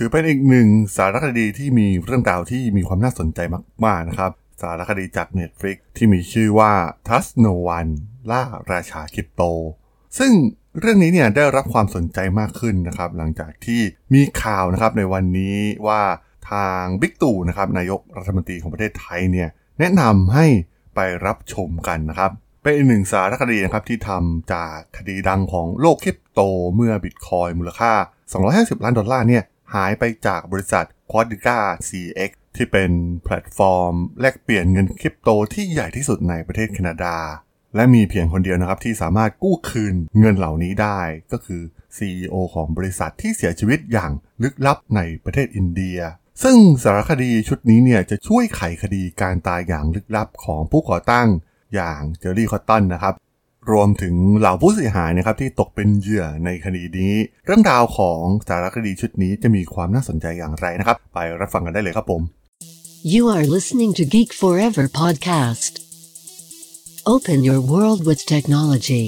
ถือเป็นอีกหนึ่งสารคดีที่มีเรื่องราวที่มีความน่าสนใจมากๆนะครับ สารคดีจาก Netflix ที่มีชื่อว่า Trust No One ล่าราชาคริปโต ซึ่งเรื่องนี้เนี่ยได้รับความสนใจมากขึ้นนะครับ หลังจากที่มีข่าวนะครับในวันนี้ว่าทางบิ๊กตู่นะครับนายกรัฐมนตรีของประเทศไทยเนี่ยแนะนำให้ไปรับชมกันนะครับ เป็นอีกหนึ่งสารคดีนะครับที่ทำจากคดีดังของโลกคริปโตเมื่อบิตคอยน์มูลค่า 250 ล้านดอลลาร์เนี่ย หายไปจากบริษัท Quadriga CX ที่เป็นแพลตฟอร์ม แลกเปลี่ยนเงินคริปโตที่ใหญ่ที่สุดในประเทศแคนาดา และมีเพียงคนเดียวนะครับที่สามารถกู้คืนเงินเหล่านี้ได้ ก็คือ CEO ของบริษัทที่เสียชีวิตอย่างลึกลับในประเทศอินเดีย ซึ่งสารคดีชุดนี้เนี่ยจะช่วยไขคดีการตายอย่างลึกลับของผู้ก่อตั้งอย่างเจอร์รี่คอตตันนะครับ รวมถึงเหล่าผู้เสียหายนะครับที่ตกเป็นเหยื่อในคดีนี้ เรื่องราวของสารคดีชุดนี้จะมีความน่าสนใจอย่างไรนะครับ ไปรับฟังกันได้เลยครับผม You are listening to Geek Forever podcast. Open your world with technology.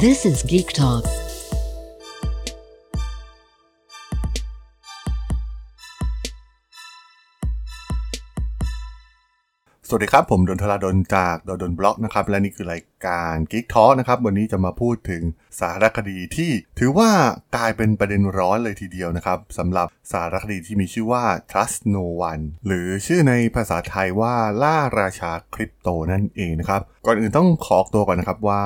This is Geek Talk. สวัสดีครับ ผมดนทราดนจากดนบล็อกนะครับ และนี่คือรายการ Geek Talk นะครับ วันนี้จะมาพูดถึงสารคดีที่ถือว่ากลายเป็นประเด็นร้อนเลยทีเดียวนะครับสำหรับสารคดีที่มีชื่อว่า Trust No One หรือชื่อในภาษาไทยว่าล่าราชาคริปโตนั่นเองนะครับ ก่อนอื่นต้องขอเตือนก่อนนะครับว่า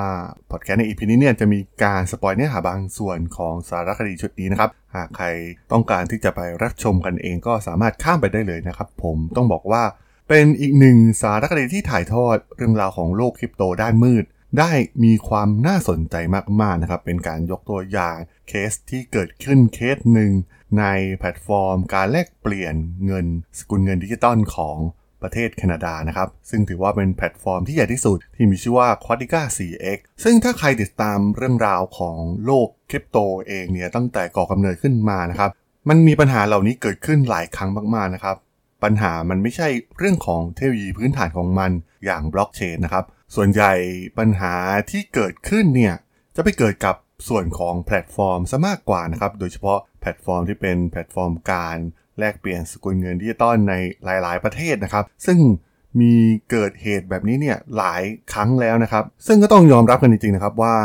พอดแคสต์ใน EP นี้เนี่ยจะมีการสปอยล์เนื้อหาบางส่วนของสารคดีชุดนี้นะครับหากใครต้องการที่จะไปรับชมกันเองก็สามารถข้ามไปได้เลยนะครับ ผมต้องบอกว่า เป็นอีกหนึ่งสารคดีที่ถ่ายทอดเรื่องราวของโลกคริปโตด้านมืด ได้มีความน่าสนใจมากๆนะครับ เป็นการยกตัวอย่างเคสที่เกิดขึ้นเคสหนึ่งในแพลตฟอร์ม การแลกเปลี่ยนเงิน สกุลเงินดิจิตอลของประเทศแคนาดานะครับ ซึ่งถือว่าเป็นแพลตฟอร์มที่ใหญ่ที่สุดที่มีชื่อว่า Quadriga CX ซึ่งถ้าใครติดตามเรื่องราวของโลกคริปโตเองเนี่ยตั้งแต่ก่อกำเนิดขึ้นมานะครับ มันมีปัญหาเหล่านี้เกิดขึ้นหลายครั้งมากๆนะครับ ปัญหามันไม่ใช่เรื่องของเทคโนโลยีพื้นฐานของมันอย่างบล็อกเชนนะครับ ส่วนใหญ่ปัญหาที่เกิดขึ้นเนี่ยจะไปเกิดกับส่วนของแพลตฟอร์มซะมากกว่านะครับ โดยเฉพาะแพลตฟอร์มที่เป็นแพลตฟอร์มการแลกเปลี่ยนสกุลเงินดิจิตอลในหลาย ๆ ประเทศนะครับ ซึ่งมีเกิดเหตุแบบนี้เนี่ยหลายครั้งแล้วนะครับ ซึ่งก็ต้องยอมรับกันจริง ๆ นะครับว่า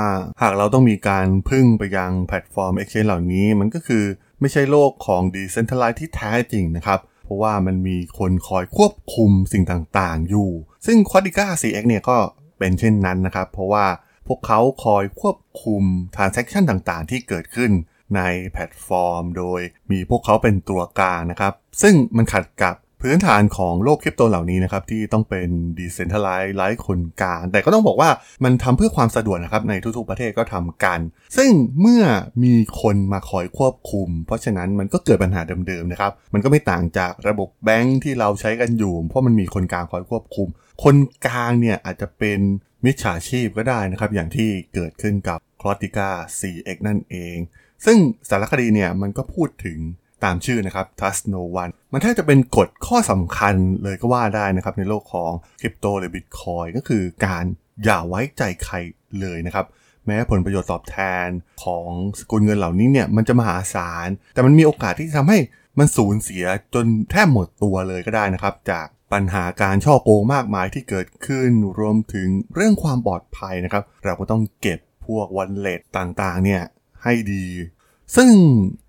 หากเราต้องมีการพึ่งไปยังแพลตฟอร์ม Exchange เหล่านี้ มันก็คือไม่ใช่โลกของ Decentralized ที่แท้จริงนะครับ ราะว่ามันมีคนคอยควบคุมสิ่งต่างๆ อยู่ ซึ่งควอดิก้า 4x เนี่ยก็เป็นเช่นนั้นนะครับ เพราะว่าพวกเขาคอยควบคุม transaction ต่างๆ ที่เกิดขึ้นในแพลตฟอร์ม โดยมีพวกเขาเป็นตัวกลางนะครับ ซึ่งมันขัดกับ พื้นฐานของโลกคริปโตเหล่านี้นะครับ ที่ต้องเป็น decentralized ไร้คนกลางแต่ก็ต้องบอกว่ามันทำเพื่อความสะดวกนะครับ ในทุกๆประเทศก็ทำกัน ซึ่งเมื่อมีคนมาคอยควบคุม เพราะฉะนั้นมันก็เกิดปัญหาเดิมๆนะครับ มันก็ไม่ต่างจากระบบแบงค์ที่เราใช้กันอยู่ เพราะมันมีคนกลางคอยควบคุม คนกลางเนี่ยอาจจะเป็นมิจฉาชีพก็ได้นะครับ อย่างที่เกิดขึ้นกับ c l o t i c a CX นั่นเอง ซึ่งสารคดีเนี่ยมันก็พูดถึง ตามชื่อนะครับ Trust No One มันแทบจะเป็นกฎข้อสำคัญเลยก็ว่าได้นะครับ ในโลกของคริปโตหรือ Bitcoin ก็คือการอย่าไว้ใจใครเลยนะครับ แม้ผลประโยชน์ตอบแทนของสกุลเงินเหล่านี้เนี่ยมันจะมหาศาล แต่มันมีโอกาสที่จะทำให้มันสูญเสียจนแทบหมดตัวเลยก็ได้นะครับ จากปัญหาการช่อโกงมากมายที่เกิดขึ้นรวมถึงเรื่องความปลอดภัยนะครับ เราก็ต้องเก็บพวกวันเลทต่างๆเนี่ยให้ดี ซึ่ง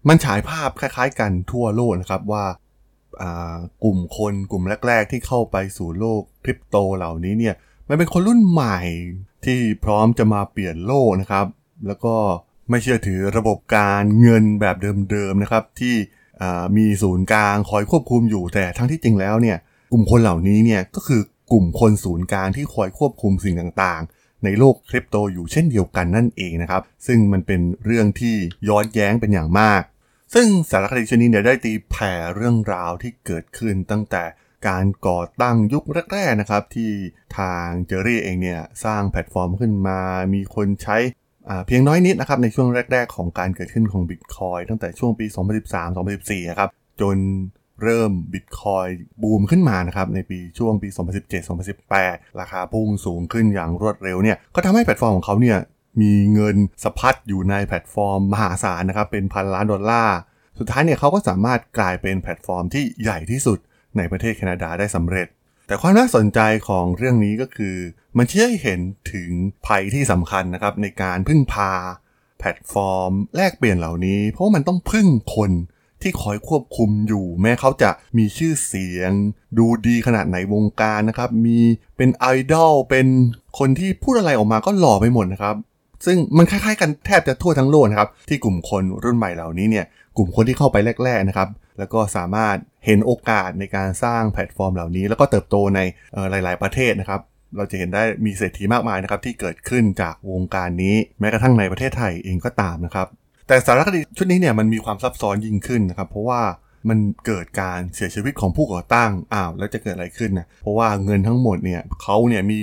มันฉายภาพคล้าย ๆ กันทั่วโลกนะครับว่ากลุ่มคนกลุ่มแรก ๆ ที่เข้าไปสู่โลกคริปโตเหล่านี้เนี่ยมันเป็นคนรุ่นใหม่ที่พร้อมจะมาเปลี่ยนโลกนะครับ แล้วก็ไม่เชื่อถือระบบการเงินแบบเดิมๆนะครับที่มีศูนย์กลางคอยควบคุมอยู่แต่ทั้งที่จริงแล้วเนี่ยกลุ่มคนเหล่านี้เนี่ยก็คือกลุ่มคนศูนย์กลางที่คอยควบคุมสิ่งต่างๆ ในโลกคริปโตอยู่เช่นเดียวกันนั่นเองนะครับ ซึ่งมันเป็นเรื่องที่ย้อนแย้งเป็นอย่างมาก ซึ่งสารคดีชนิดเนี่ยได้ตีแผ่เรื่องราวที่เกิดขึ้นตั้งแต่การก่อตั้งยุคแรกๆนะครับ ที่ทางเจอรี่เองเนี่ยสร้างแพลตฟอร์มขึ้นมามีคนใช้เพียงน้อยนิดนะครับในช่วงแรก ๆ ของการเกิดขึ้นของ Bitcoin ตั้งแต่ช่วงปี 2013-2014 ครับ จน เริ่มบิตคอยน์บูมขึ้นมานะครับในปีช่วงปี 2017-2018 ราคาพุ่งสูงขึ้นอย่างรวดเร็วเนี่ยก็ทำให้แพลตฟอร์มของเขาเนี่ยมีเงินสะพัดอยู่ในแพลตฟอร์มมหาศาลนะครับเป็นพันล้านดอลลาร์สุดท้ายเนี่ยเขาก็สามารถกลายเป็นแพลตฟอร์มที่ใหญ่ที่สุดในประเทศแคนาดาได้สำเร็จ แต่ความน่าสนใจของเรื่องนี้ก็คือ มันชี้ให้เห็นถึงภัยที่สำคัญนะครับในการพึ่งพาแพลตฟอร์ม แลกเปลี่ยนเหล่านี้ เพราะมันต้องพึ่งคน ที่คอยควบคุมอยู่ แม้เขาจะมีชื่อเสียง ดูดีขนาดไหนวงการนะครับ มีเป็นไอดอลเป็นคนที่พูดอะไรออกมาก็หล่อไปหมดนะครับ ซึ่งมันคล้ายๆกันแทบจะทั่วทั้งโลกนะครับ ที่กลุ่มคนรุ่นใหม่เหล่านี้เนี่ยกลุ่มคนที่เข้าไปแรก ๆนะครับ แล้วก็สามารถเห็นโอกาสในการสร้างแพลตฟอร์มเหล่านี้ แล้วก็เติบโตในหลาย ๆประเทศนะครับเราจะเห็นได้มีเศรษฐีมากมายนะครับที่เกิดขึ้นจากวงการนี้แม้กระทั่งในประเทศไทยเองก็ตามนะครับ แต่สารคดีชุดนี้เนี่ยมันมีความซับซ้อนยิ่งขึ้นนะครับ เพราะว่ามันเกิดการเสียชีวิตของผู้ก่อตั้งอ้าวแล้วจะเกิดอะไรขึ้นนะเพราะว่าเงินทั้งหมดเนี่ยเขาเนี่ยมี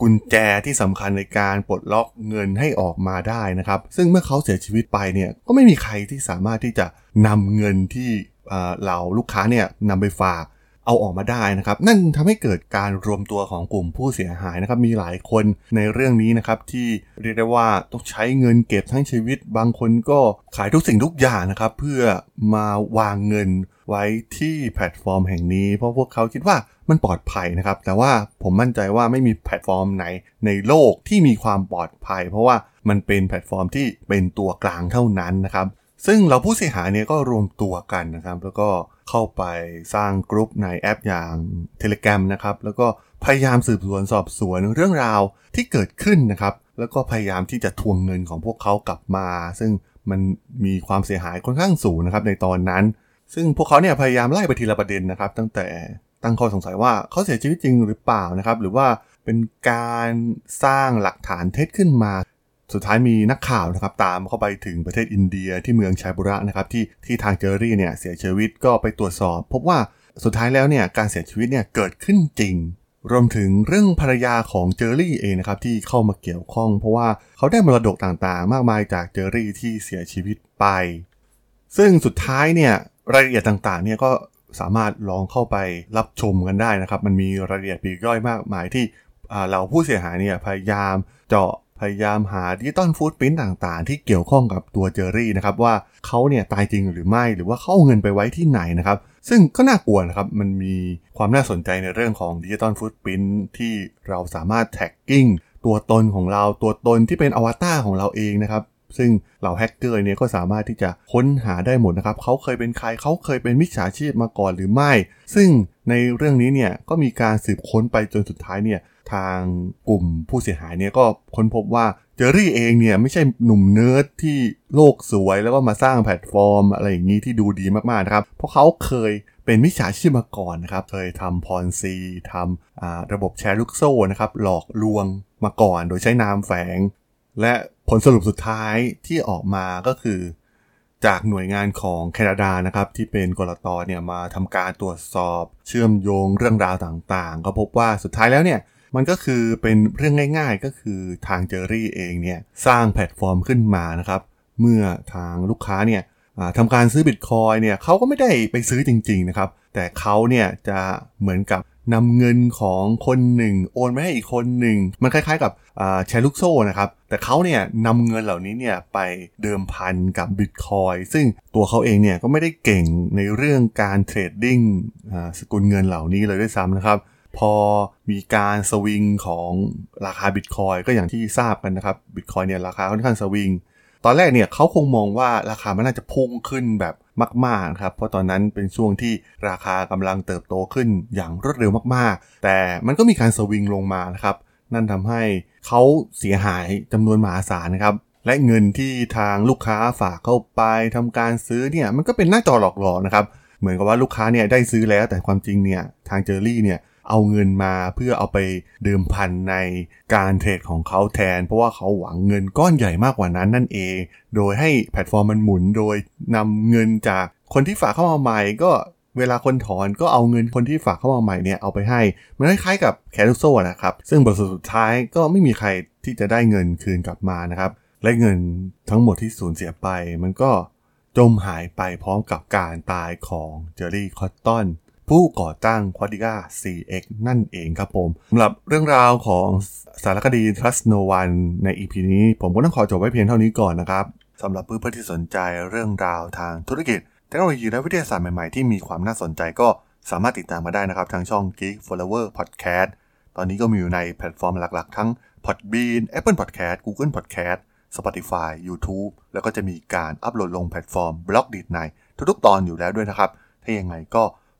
กุญแจที่สำคัญในการปลดล็อกเงินให้ออกมาได้นะครับ ซึ่งเมื่อเขาเสียชีวิตไปเนี่ยก็ไม่มีใครที่สามารถที่จะนำเงินที่เหล่าลูกค้าเนี่ยนำไปฝาก เอาออกมาได้นะครับ นั่นทำให้เกิดการรวมตัวของกลุ่มผู้เสียหายนะครับ มีหลายคนในเรื่องนี้นะครับที่เรียกได้ว่าต้องใช้เงินเก็บทั้งชีวิต บางคนก็ขายทุกสิ่งทุกอย่างนะครับ เพื่อมาวางเงินไว้ที่แพลตฟอร์มแห่งนี้ เพราะพวกเขาคิดว่ามันปลอดภัยนะครับ แต่ว่าผมมั่นใจว่าไม่มีแพลตฟอร์มไหนในโลกที่มีความปลอดภัย เพราะว่ามันเป็นแพลตฟอร์มที่เป็นตัวกลางเท่านั้นนะครับ ซึ่งเราผู้เสียหายเนี่ยก็รวมตัวกันนะครับ แล้วก็เข้าไปสร้างกลุ่มในแอปอย่าง Telegram นะครับ แล้วก็พยายามสืบสวนสอบสวนเรื่องราวที่เกิดขึ้นนะครับ แล้วก็พยายามที่จะทวงเงินของพวกเขากลับมา ซึ่งมันมีความเสียหายค่อนข้างสูงนะครับในตอนนั้น ซึ่งพวกเขาเนี่ยพยายามไล่ไปทีละประเด็นนะครับ ตั้งแต่ตั้งข้อสงสัยว่าเขาเสียชีวิตจริงหรือเปล่านะครับ หรือว่าเป็นการสร้างหลักฐานเท็จขึ้นมา สุดท้ายมีนักข่าวนะครับตามเข้าไปถึงประเทศอินเดียที่เมืองชายบุระนะครับที่ที่ทางเจอรี่เนี่ยเสียชีวิตก็ไปตรวจสอบ พบว่าสุดท้ายแล้วเนี่ยการเสียชีวิตเนี่ยเกิดขึ้นจริง รวมถึงเรื่องภรรยาของเจอรี่เองนะครับที่เข้ามาเกี่ยวข้อง เพราะว่าเขาได้มรดกต่างๆ มากมายจากเจอรี่ที่เสียชีวิตไป ซึ่งสุดท้ายเนี่ยรายละเอียดต่างๆเนี่ยก็สามารถลองเข้าไปรับชมกันได้นะครับ มันมีรายละเอียดปีกย่อยมากมายที่เราผู้เสียหายเนี่ยพยายามเจาะ พยายามหา digital footprint ต่างๆ ที่เกี่ยวข้องกับตัวเจอรี่นะครับว่าเขาเนี่ยตายจริงหรือไม่หรือว่าเขาเอาเงินไปไว้ที่ไหนนะครับซึ่งก็น่ากลัวนะครับมันมีความน่าสนใจในเรื่องของ digital footprint ที่เราสามารถ tracking ตัวตนของเราตัวตนที่เป็นอวตารของเราเองนะครับซึ่งเหล่าแฮกเกอร์เนี่ยก็สามารถที่จะค้นหาได้หมดนะครับ เขาเคยเป็นใคร เขาเคยเป็นมิจฉาชีพมาก่อนหรือไม่ ซึ่งในเรื่องนี้เนี่ยก็มีการสืบค้นไปจนสุดท้ายเนี่ย ทางกลุ่มผู้เสียหายเนี่ยก็ค้นพบว่าเจอรี่เองเนี่ยไม่ใช่หนุ่มเนิร์ดที่โลกสวยแล้วก็มาสร้างแพลตฟอร์ม อะไรอย่างนี้ที่ดูดีมากๆนะครับ เพราะเขาเคยเป็นมิจฉาชีพมาก่อนนะครับ เคยทำ Ponzi ทำระบบแชร์ลูกโซ่นะครับ หลอกลวงมาก่อนโดยใช้นามแฝง และผลสรุปสุดท้ายที่ออกมาก็คือ จากหน่วยงานของแคนาดานะครับที่เป็นกรตเนี่ยมาทำการตรวจสอบ เชื่อมโยงเรื่องราวต่างๆ ก็พบว่าสุดท้ายแล้วเนี่ย มันก็คือเป็นเรื่องง่าย ๆ ก็คือทางเจอรี่เองเนี่ยสร้างแพลตฟอร์มขึ้นมานะครับ เมื่อทางลูกค้าเนี่ยทำการซื้อบิตคอยเนี่ยเขาก็ไม่ได้ไปซื้อจริง ๆ นะครับ แต่เขาเนี่ยจะเหมือนกับนำเงินของคนหนึ่ง โอนไปให้อีกคนหนึ่ง มันคล้ายๆกับแชร์ลูกโซ่นะครับ แต่เขาเนี่ยนำเงินเหล่านี้เนี่ยไปเดิมพันกับบิตคอยน์ซึ่งตัวเขาเองเนี่ยก็ไม่ได้เก่งในเรื่องการ trading สกุลเงินเหล่านี้เลยด้วยซ้ำนะครับ พอมีการสวิงของราคาบิตคอยน์ก็อย่างที่ทราบกันนะครับบิตคอยน์เนี่ยราคาค่อนข้างสวิงตอนแรกเนี่ยเขาคงมองว่าราคามันน่าจะพุ่งขึ้นแบบมากๆครับเพราะตอนนั้นเป็นช่วงที่ราคากำลังเติบโตขึ้นอย่างรวดเร็วมากๆ แต่มันก็มีการสวิงลงมานะครับนั่นทำให้เขาเสียหายจำนวนมหาศาลนะครับและเงินที่ทางลูกค้าฝากเข้าไปทำการซื้อเนี่ยมันก็เป็นหน้าจอหลอกๆนะครับเหมือนกับว่าลูกค้าเนี่ยได้ซื้อแล้วแต่ความจริงเนี่ยทางเจอรี่เนี่ย เอาเงินมาเพื่อเอาไปเดิมพันในการเทรดของเขาแทน เพราะว่าเขาหวังเงินก้อนใหญ่มากกว่านั้นนั่นเอง โดยให้แพลตฟอร์มมันหมุนโดยนำเงินจากคนที่ฝากเข้ามาใหม่ก็เวลาคนถอนก็เอาเงินคนที่ฝากเข้ามาใหม่เนี่ยเอาไปให้ มันคล้ายๆกับแชร์ลูกโซ่นะครับ ซึ่งบทสุดท้ายก็ไม่มีใครที่จะได้เงินคืนกลับมานะครับ และเงินทั้งหมดที่สูญเสียไป มันก็จมหายไปพร้อมกับการตายของเจอรี่คอตตัน ผู้ก่อตั้งควอดิก้า 4X นั่นเองครับผมสำหรับเรื่องราวของสารคดี Trust No One ใน EP นี้ ผมก็ต้องขอจบไว้เพียงเท่านี้ก่อนนะครับสำหรับเพื่อนๆที่สนใจเรื่องราวทางธุรกิจเทคโนโลยีและวิทยาศาสตร์ใหม่ๆ ที่มีความน่าสนใจก็สามารถติดตามมาได้นะครับ ทางช่อง Geek Forever Podcast ตอนนี้ก็มีอยู่ในแพลตฟอร์มหลักๆ ทั้ง Podbean Apple Podcast Google Podcast Spotify YouTube แล้วก็จะมีการอัปโหลดลงแพลตฟอร์ม Blockdit ในทุกๆ ตอนอยู่แล้วด้วยนะครับ ถ้ายังไงก็